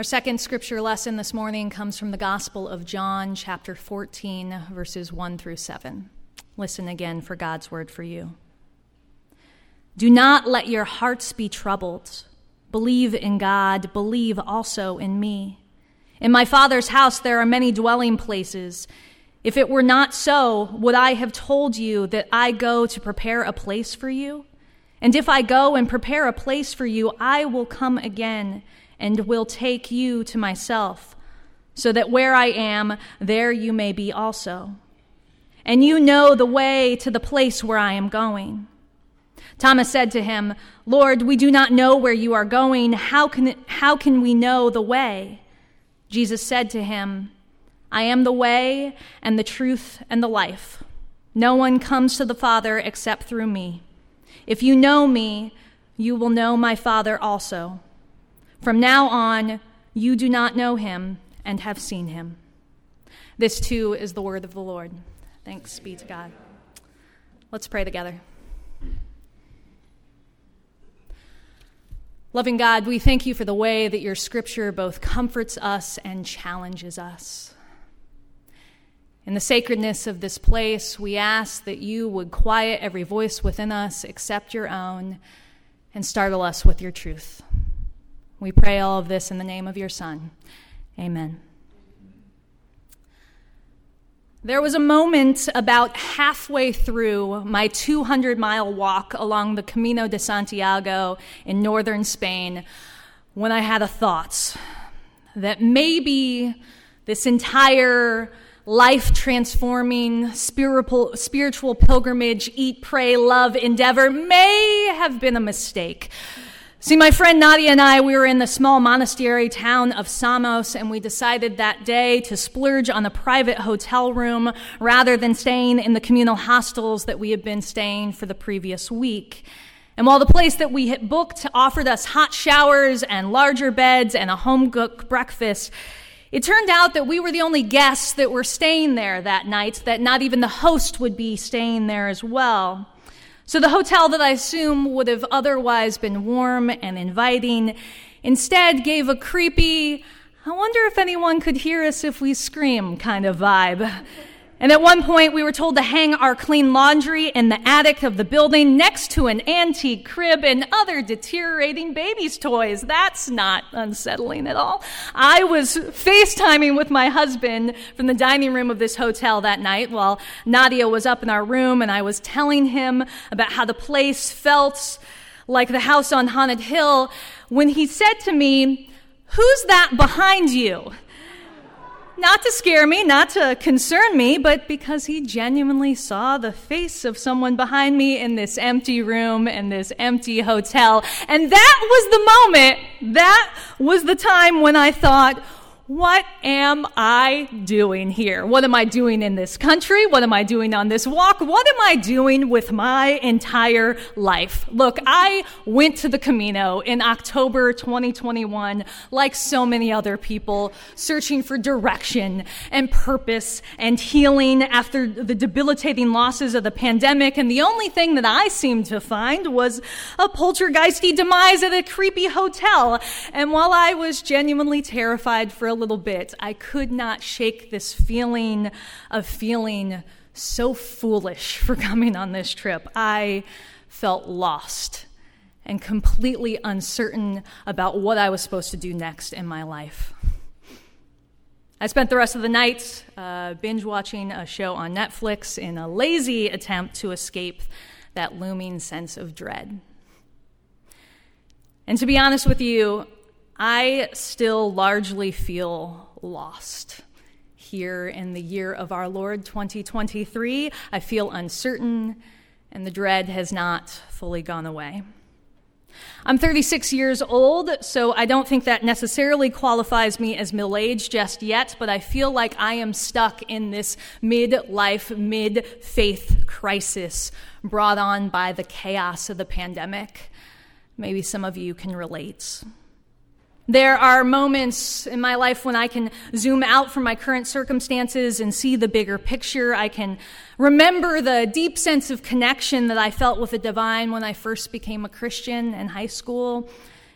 Our second scripture lesson this morning comes from the Gospel of John, chapter 14, verses 1 through 7. Listen again for God's word for you. Do not let your hearts be troubled. Believe in God, believe also in me. In my Father's house there are many dwelling places. If it were not so, would I have told you that I go to prepare a place for you? And if I go and prepare a place for you, I will come again and will take you to myself, so that where I am, there you may be also. And you know the way to the place where I am going. Thomas said to him, Lord, we do not know where you are going. How can, how can we know the way? Jesus said to him, I am the way and the truth and the life. No one comes to the Father except through me. If you know me, you will know my Father also. From now on, you do not know him and have seen him. This too is the word of the Lord. Thanks be to God. Let's pray together. Loving God, we thank you for the way that your scripture both comforts us and challenges us. In the sacredness of this place, we ask that you would quiet every voice within us except your own and startle us with your truth. We pray all of this in the name of your Son. Amen. There was a moment about halfway through my 200 mile walk along the Camino de Santiago in northern Spain when I had a thought that maybe this entire life transforming spiritual, spiritual pilgrimage, eat, pray, love endeavor may have been a mistake. See, my friend Nadia and I, we were in the small monastery town of Samos, and we decided that day to splurge on a private hotel room rather than staying in the communal hostels that we had been staying for the previous week. And while the place that we had booked offered us hot showers and larger beds and a home cooked breakfast, it turned out that we were the only guests that were staying there that night, that not even the host would be staying there as well. So the hotel that I assume would have otherwise been warm and inviting instead gave a creepy, I wonder if anyone could hear us if we scream kind of vibe. And at one point, we were told to hang our clean laundry in the attic of the building next to an antique crib and other deteriorating baby's toys. That's not unsettling at all. I was FaceTiming with my husband from the dining room of this hotel that night while Nadia was up in our room, and I was telling him about how the place felt like the house on Haunted Hill when he said to me, Who's that behind you? Not to scare me, not to concern me, but because he genuinely saw the face of someone behind me in this empty room in this empty hotel. And that was the moment, that was the time when I thought, what am I doing here? What am I doing in this country? What am I doing on this walk? What am I doing with my entire life? Look, I went to the Camino in October 2021, like so many other people, searching for direction and purpose and healing after the debilitating losses of the pandemic. And the only thing that I seemed to find was a poltergeisty demise at a creepy hotel. And while I was genuinely terrified for a little bit, I could not shake this feeling of feeling so foolish for coming on this trip. I felt lost and completely uncertain about what I was supposed to do next in my life. I spent the rest of the night uh, binge watching a show on Netflix in a lazy attempt to escape that looming sense of dread. And to be honest with you, I still largely feel lost. Here in the year of our Lord 2023, I feel uncertain, and the dread has not fully gone away. I'm 36 years old, so I don't think that necessarily qualifies me as middle aged just yet, but I feel like I am stuck in this mid-life, mid faith crisis brought on by the chaos of the pandemic. Maybe some of you can relate. There are moments in my life when I can zoom out from my current circumstances and see the bigger picture. I can remember the deep sense of connection that I felt with the divine when I first became a Christian in high school.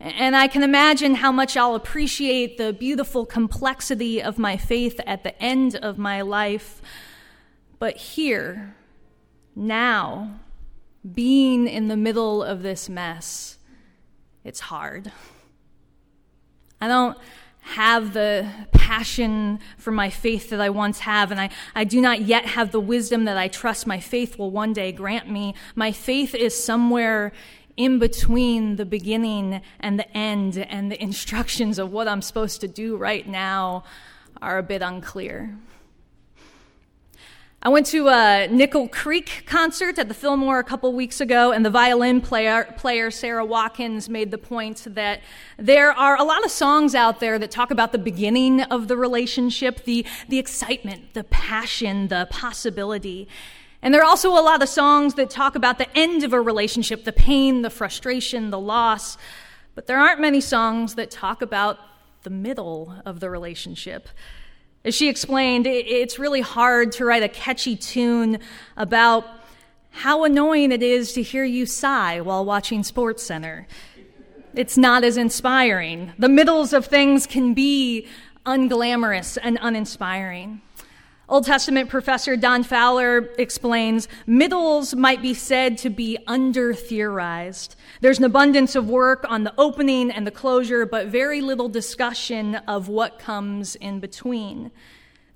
And I can imagine how much I'll appreciate the beautiful complexity of my faith at the end of my life. But here, now, being in the middle of this mess, it's hard. I don't have the passion for my faith that I once have, and I, I do not yet have the wisdom that I trust my faith will one day grant me. My faith is somewhere in between the beginning and the end, and the instructions of what I'm supposed to do right now are a bit unclear. I went to a Nickel Creek concert at the Fillmore a couple weeks ago, and the violin player, player, Sara Watkins made the point that there are a lot of songs out there that talk about the beginning of the relationship, the, the excitement, the passion, the possibility. And there are also a lot of songs that talk about the end of a relationship, the pain, the frustration, the loss. But there aren't many songs that talk about the middle of the relationship. As she explained, it's really hard to write a catchy tune about how annoying it is to hear you sigh while watching Sports Center. It's not as inspiring. The middles of things can be unglamorous and uninspiring. Old Testament professor Don Fowler explains middles might be said to be under theorized. There's an abundance of work on the opening and the closure, but very little discussion of what comes in between.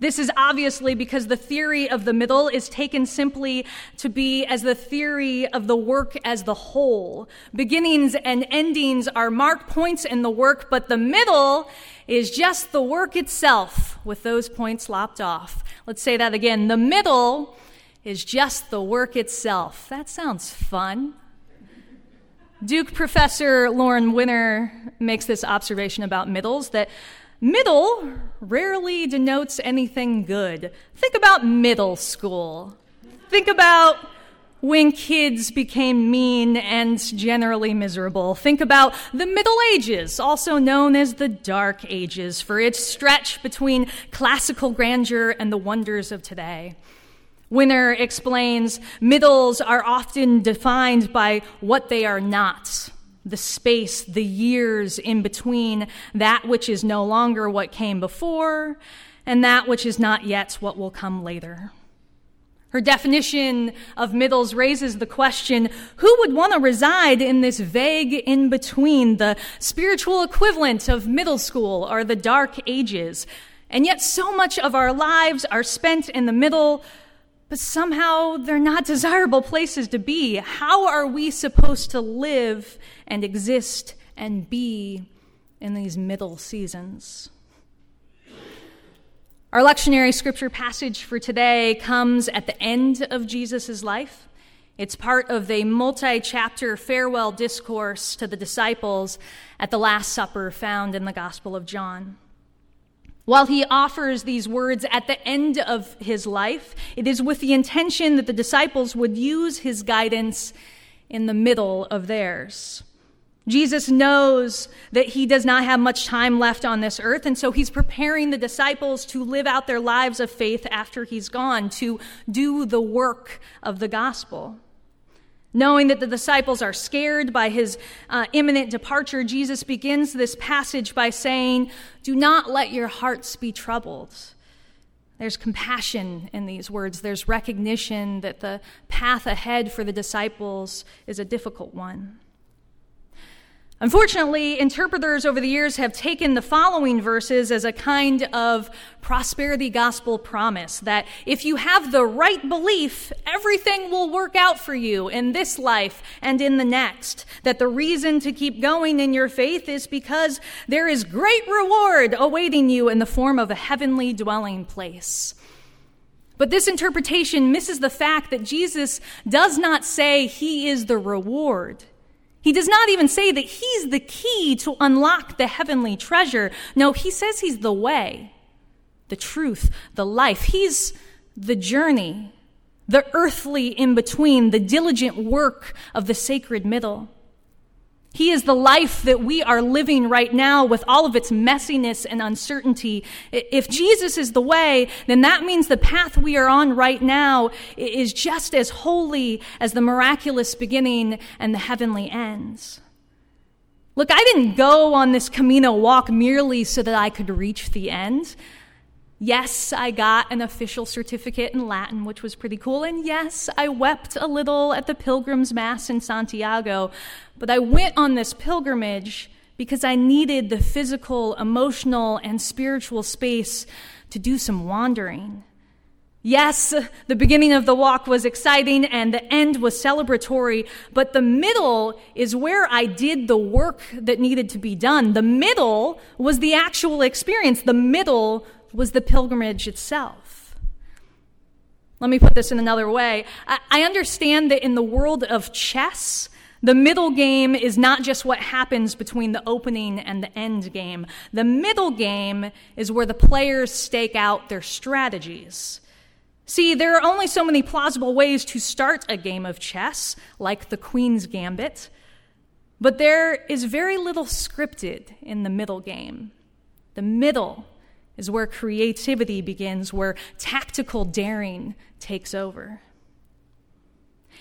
This is obviously because the theory of the middle is taken simply to be as the theory of the work as the whole. Beginnings and endings are marked points in the work, but the middle is just the work itself with those points lopped off. Let's say that again. The middle is just the work itself. That sounds fun. Duke professor Lauren Winner makes this observation about middles that Middle rarely denotes anything good. Think about middle school. Think about when kids became mean and generally miserable. Think about the Middle Ages, also known as the Dark Ages, for its stretch between classical grandeur and the wonders of today. Winner explains middles are often defined by what they are not the space, the years in between that which is no longer what came before and that which is not yet what will come later. Her definition of middles raises the question who would want to reside in this vague in between, the spiritual equivalent of middle school or the dark ages? And yet, so much of our lives are spent in the middle, but somehow they're not desirable places to be. How are we supposed to live and exist and be in these middle seasons? Our lectionary scripture passage for today comes at the end of Jesus' life. It's part of a multi chapter farewell discourse to the disciples at the Last Supper found in the Gospel of John. While he offers these words at the end of his life, it is with the intention that the disciples would use his guidance in the middle of theirs. Jesus knows that he does not have much time left on this earth, and so he's preparing the disciples to live out their lives of faith after he's gone, to do the work of the gospel. Knowing that the disciples are scared by his uh, imminent departure, Jesus begins this passage by saying, Do not let your hearts be troubled. There's compassion in these words. There's recognition that the path ahead for the disciples is a difficult one. Unfortunately, interpreters over the years have taken the following verses as a kind of prosperity gospel promise that if you have the right belief, everything will work out for you in this life and in the next. That the reason to keep going in your faith is because there is great reward awaiting you in the form of a heavenly dwelling place. But this interpretation misses the fact that Jesus does not say he is the reward. He does not even say that he's the key to unlock the heavenly treasure. No, he says he's the way, the truth, the life. He's the journey, the earthly in between, the diligent work of the sacred middle. He is the life that we are living right now with all of its messiness and uncertainty. If Jesus is the way, then that means the path we are on right now is just as holy as the miraculous beginning and the heavenly ends. Look, I didn't go on this Camino walk merely so that I could reach the end. Yes, I got an official certificate in Latin, which was pretty cool. And yes, I wept a little at the Pilgrim's Mass in Santiago. But I went on this pilgrimage because I needed the physical, emotional, and spiritual space to do some wandering. Yes, the beginning of the walk was exciting and the end was celebratory, but the middle is where I did the work that needed to be done. The middle was the actual experience. The middle was the pilgrimage itself. Let me put this in another way. I understand that in the world of chess, the middle game is not just what happens between the opening and the end game. The middle game is where the players stake out their strategies. See, there are only so many plausible ways to start a game of chess, like the Queen's Gambit, but there is very little scripted in the middle game. The middle is where creativity begins, where tactical daring takes over.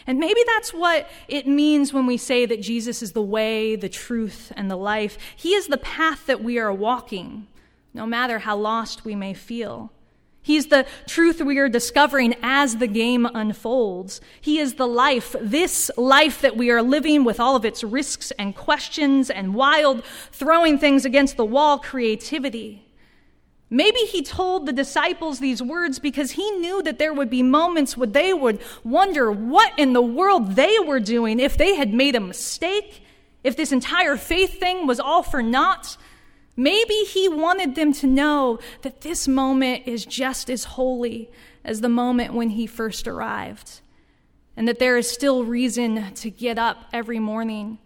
And maybe that's what it means when we say that Jesus is the way, the truth, and the life. He is the path that we are walking, no matter how lost we may feel. He's the truth we are discovering as the game unfolds. He is the life, this life that we are living with all of its risks and questions and wild, throwing things against the wall creativity. Maybe he told the disciples these words because he knew that there would be moments where they would wonder what in the world they were doing if they had made a mistake, if this entire faith thing was all for naught. Maybe he wanted them to know that this moment is just as holy as the moment when he first arrived, and that there is still reason to get up every morning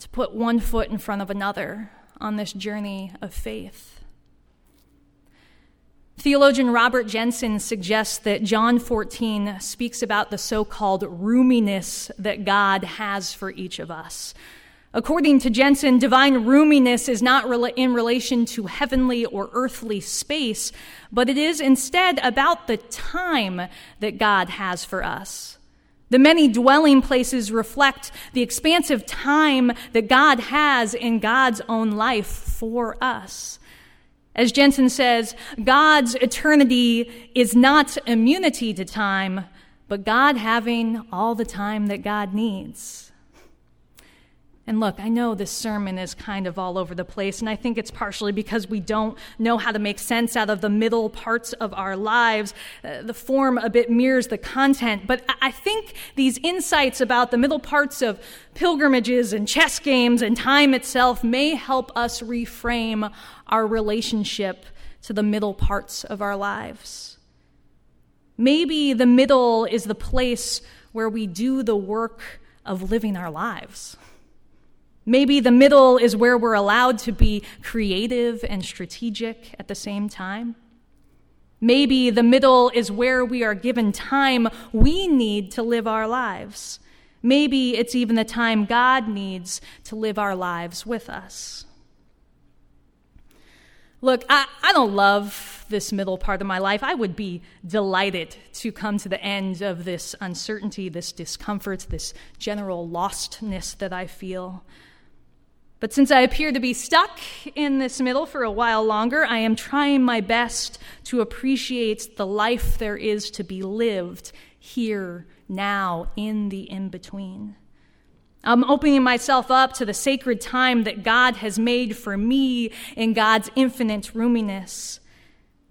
to put one foot in front of another on this journey of faith. Theologian Robert Jenson suggests that John 14 speaks about the so called roominess that God has for each of us. According to Jensen, divine roominess is not in relation to heavenly or earthly space, but it is instead about the time that God has for us. The many dwelling places reflect the expansive time that God has in God's own life for us. As Jenson says, God's eternity is not immunity to time, but God having all the time that God needs. And look, I know this sermon is kind of all over the place, and I think it's partially because we don't know how to make sense out of the middle parts of our lives. Uh, the form a bit mirrors the content, but I think these insights about the middle parts of pilgrimages and chess games and time itself may help us reframe our relationship to the middle parts of our lives. Maybe the middle is the place where we do the work of living our lives. Maybe the middle is where we're allowed to be creative and strategic at the same time. Maybe the middle is where we are given time we need to live our lives. Maybe it's even the time God needs to live our lives with us. Look, I, I don't love this middle part of my life. I would be delighted to come to the end of this uncertainty, this discomfort, this general lostness that I feel. But since I appear to be stuck in this middle for a while longer, I am trying my best to appreciate the life there is to be lived here, now, in the in between. I'm opening myself up to the sacred time that God has made for me in God's infinite roominess.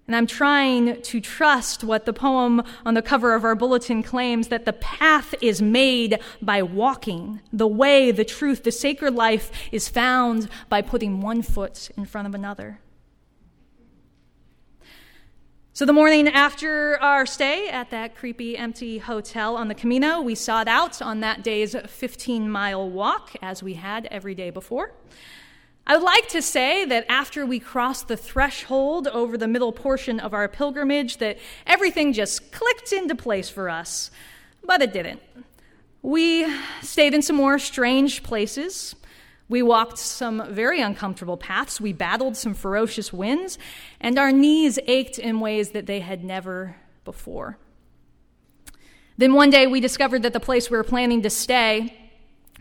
And I'm trying to trust what the poem on the cover of our bulletin claims that the path is made by walking. The way, the truth, the sacred life is found by putting one foot in front of another. So, the morning after our stay at that creepy, empty hotel on the Camino, we sought out on that day's 15 mile walk, as we had every day before. I would like to say that after we crossed the threshold over the middle portion of our pilgrimage, that everything just clicked into place for us, but it didn't. We stayed in some more strange places. We walked some very uncomfortable paths. We battled some ferocious winds, and our knees ached in ways that they had never before. Then one day we discovered that the place we were planning to stay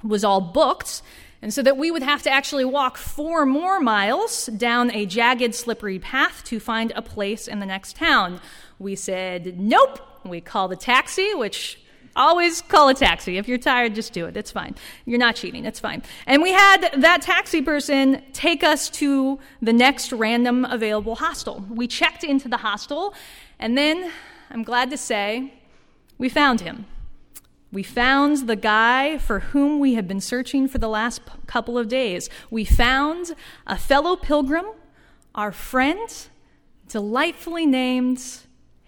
was all booked And so that we would have to actually walk four more miles down a jagged, slippery path to find a place in the next town. We said, nope. We called a taxi, which Always call a taxi. If you're tired, just do it. It's fine. You're not cheating. It's fine. And we had that taxi person take us to the next random available hostel. We checked into the hostel, and then I'm glad to say we found him. We found the guy for whom we had been searching for the last couple of days. We found a fellow pilgrim, our friend, delightfully named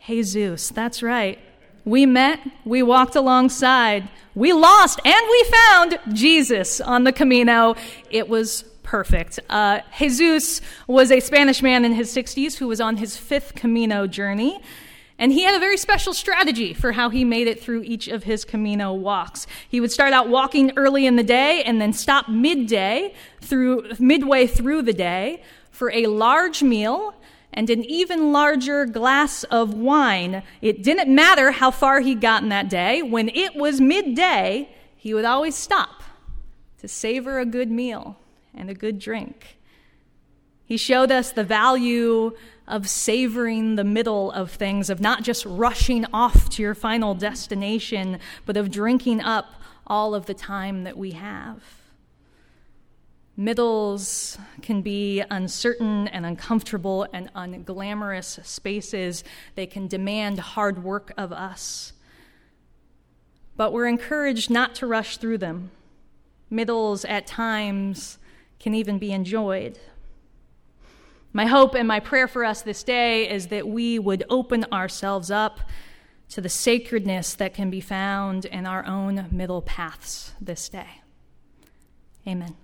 Jesus. That's right. We met, we walked alongside, we lost, and we found Jesus on the Camino. It was perfect. Uh, Jesus was a Spanish man in his 60s who was on his fifth Camino journey. And he had a very special strategy for how he made it through each of his Camino walks. He would start out walking early in the day and then stop midday through, midway through the day for a large meal and an even larger glass of wine. It didn't matter how far he'd gotten that day. When it was midday, he would always stop to savor a good meal and a good drink. He showed us the value of savoring the middle of things, of not just rushing off to your final destination, but of drinking up all of the time that we have. Middles can be uncertain and uncomfortable and unglamorous spaces. They can demand hard work of us. But we're encouraged not to rush through them. Middles at times can even be enjoyed. My hope and my prayer for us this day is that we would open ourselves up to the sacredness that can be found in our own middle paths this day. Amen.